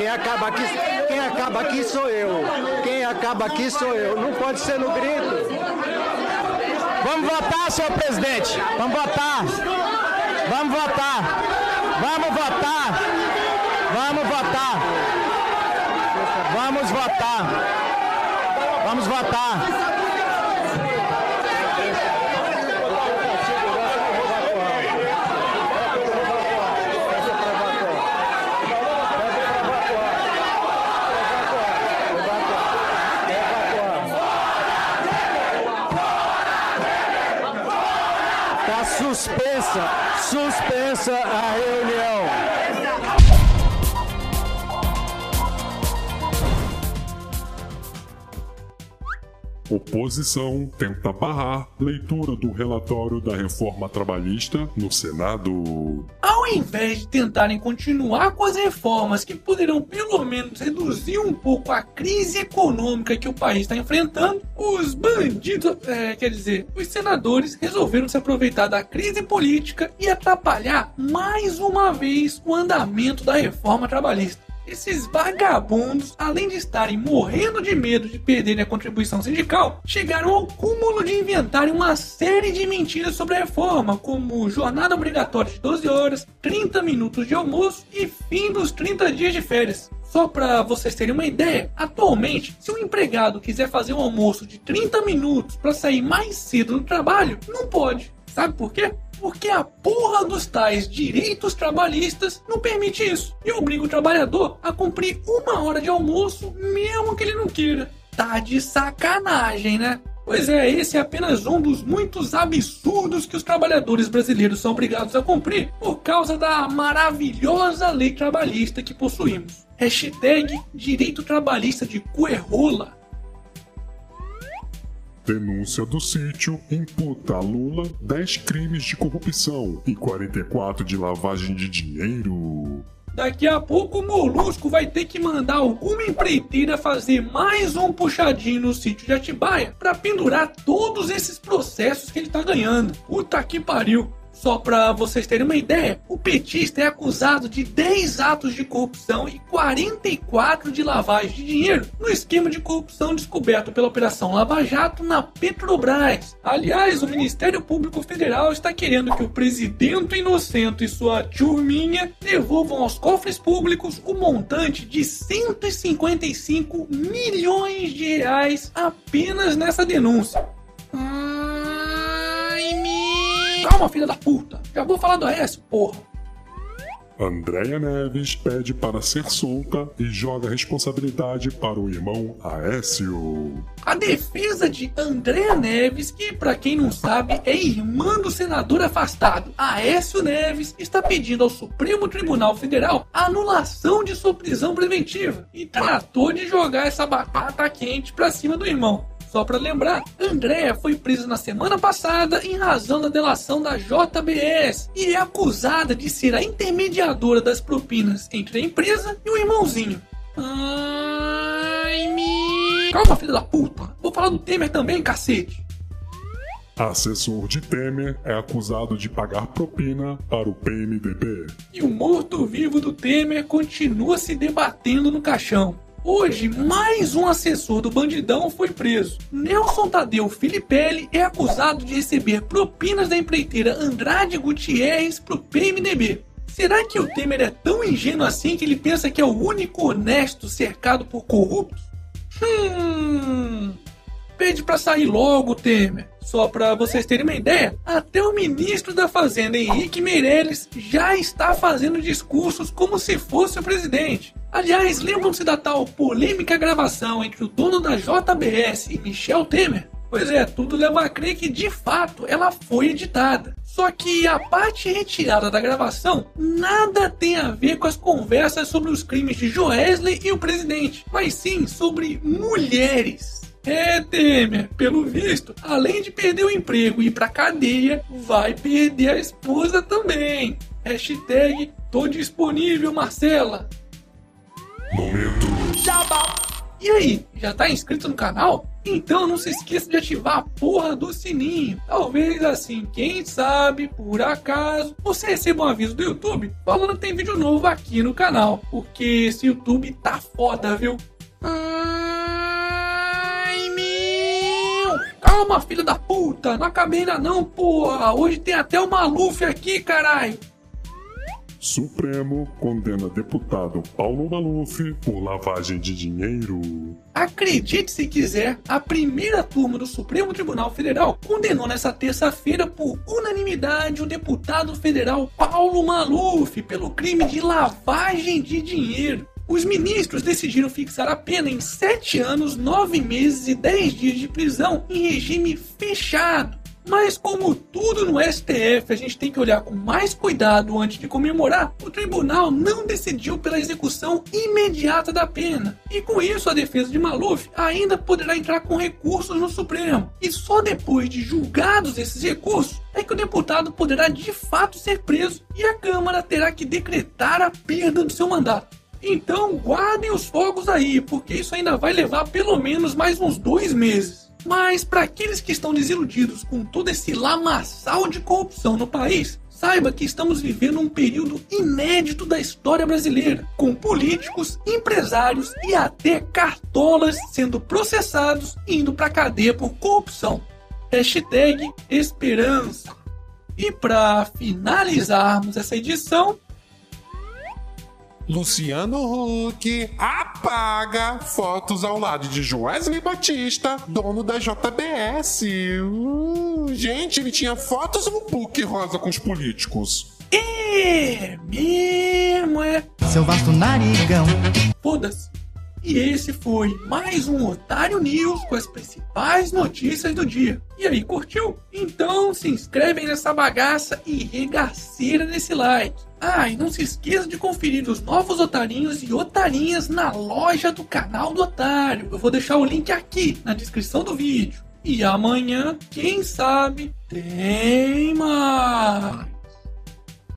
Quem acaba aqui, quem acaba aqui sou eu. Quem acaba aqui sou eu. Não pode ser no grito. Vamos votar, senhor presidente. Vamos votar. Vamos votar. Vamos votar. Vamos votar. Vamos votar. Vamos votar. Está suspensa, suspensa a reunião. Oposição tenta barrar leitura do relatório da reforma trabalhista no Senado. Ao invés de tentarem continuar com as reformas que poderão pelo menos reduzir um pouco a crise econômica que o país está enfrentando, os bandidos, é, quer dizer, os senadores resolveram se aproveitar da crise política e atrapalhar mais uma vez o andamento da reforma trabalhista. Esses vagabundos, além de estarem morrendo de medo de perderem a contribuição sindical, chegaram ao cúmulo de inventarem uma série de mentiras sobre a reforma, como jornada obrigatória de 12 horas, 30 minutos de almoço e fim dos 30 dias de férias. Só para vocês terem uma ideia, atualmente, se um empregado quiser fazer um almoço de 30 minutos para sair mais cedo do trabalho, não pode. Sabe por quê? Porque a porra dos tais direitos trabalhistas não permite isso e obriga o trabalhador a cumprir uma hora de almoço, mesmo que ele não queira. Tá de sacanagem, né? Pois é, esse é apenas um dos muitos absurdos que os trabalhadores brasileiros são obrigados a cumprir por causa da maravilhosa lei trabalhista que possuímos. Hashtag direito trabalhista de Cuerrola. Denúncia do sítio imputa a Lula 10 crimes de corrupção e 44 de lavagem de dinheiro. Daqui a pouco o Molusco vai ter que mandar alguma empreiteira fazer mais um puxadinho no sítio de Atibaia para pendurar todos esses processos que ele tá ganhando. Puta que pariu. Só para vocês terem uma ideia, o petista é acusado de 10 atos de corrupção e 44 de lavagem de dinheiro no esquema de corrupção descoberto pela Operação Lava Jato na Petrobras. Aliás, o Ministério Público Federal está querendo que o presidente inocente e sua turminha devolvam aos cofres públicos o montante de 155 milhões de reais apenas nessa denúncia. Me... Calma, filha da puta. Já vou falar do Aécio, porra. Andréia Neves pede para ser solta e joga a responsabilidade para o irmão Aécio. A defesa de Andréa Neves, que para quem não sabe é irmã do senador afastado Aécio Neves, está pedindo ao Supremo Tribunal Federal anulação de sua prisão preventiva e tratou de jogar essa batata quente pra cima do irmão. Só para lembrar, Andréa foi presa na semana passada em razão da delação da JBS e é acusada de ser a intermediadora das propinas entre a empresa e o irmãozinho. Ai, me. Calma, filha da puta. Vou falar do Temer também, cacete. Assessor de Temer é acusado de pagar propina para o PMDB. E o morto-vivo do Temer continua se debatendo no caixão. Hoje, mais um assessor do bandidão foi preso. Nelson Tadeu Filipelli é acusado de receber propinas da empreiteira Andrade Gutierrez pro PMDB. Será que o Temer é tão ingênuo assim que ele pensa que é o único honesto cercado por corruptos? Hum. Pede pra sair logo, Temer. Só pra vocês terem uma ideia, até o ministro da Fazenda, Henrique Meirelles, já está fazendo discursos como se fosse o presidente. Aliás, lembram-se da tal polêmica gravação entre o dono da JBS e Michel Temer? Pois é, tudo leva a crer que de fato ela foi editada. Só que a parte retirada da gravação nada tem a ver com as conversas sobre os crimes de Joesley e o presidente, mas sim sobre mulheres. É, Temer, pelo visto, além de perder o emprego e ir pra cadeia, vai perder a esposa também. Hashtag tô disponível, Marcela. Momento. E aí, já tá inscrito no canal? Então não se esqueça de ativar a porra do sininho. Talvez assim, quem sabe, por acaso, você receba um aviso do YouTube falando que tem vídeo novo aqui no canal. Porque esse YouTube tá foda, viu? Ai, Calma, filha da puta! Não acabei ainda não, porra! Hoje tem até o Maluf aqui, caralho! Supremo condena deputado Paulo Maluf por lavagem de dinheiro. Acredite se quiser, a primeira turma do Supremo Tribunal Federal condenou nesta terça-feira por unanimidade o deputado federal Paulo Maluf pelo crime de lavagem de dinheiro. Os ministros decidiram fixar a pena em sete anos, nove meses e dez dias de prisão em regime fechado. Mas como tudo no STF a gente tem que olhar com mais cuidado antes de comemorar, o tribunal não decidiu pela execução imediata da pena. E com isso a defesa de Maluf ainda poderá entrar com recursos no Supremo. E só depois de julgados esses recursos é que o deputado poderá de fato ser preso e a Câmara terá que decretar a perda do seu mandato. Então guardem os fogos aí, porque isso ainda vai levar pelo menos mais uns dois meses. Mas para aqueles que estão desiludidos com todo esse lamaçal de corrupção no país, saiba que estamos vivendo um período inédito da história brasileira, com políticos, empresários e até cartolas sendo processados e indo para cadeia por corrupção. Hashtag esperança. E para finalizarmos essa edição, Luciano Huck apaga fotos ao lado de Joesley Batista, dono da JBS. Uh, gente, ele tinha fotos no book rosa com os políticos. é mesmo, é Seu vasto narigão. Foda-se. E esse foi mais um Otário News com as principais notícias do dia. E aí, curtiu? Então se inscreve nessa bagaça e regaceira nesse like. Ah, e não se esqueça de conferir os novos otarinhos e otarinhas na loja do canal do Otário. Eu vou deixar o link aqui na descrição do vídeo. E amanhã, quem sabe, tem mais.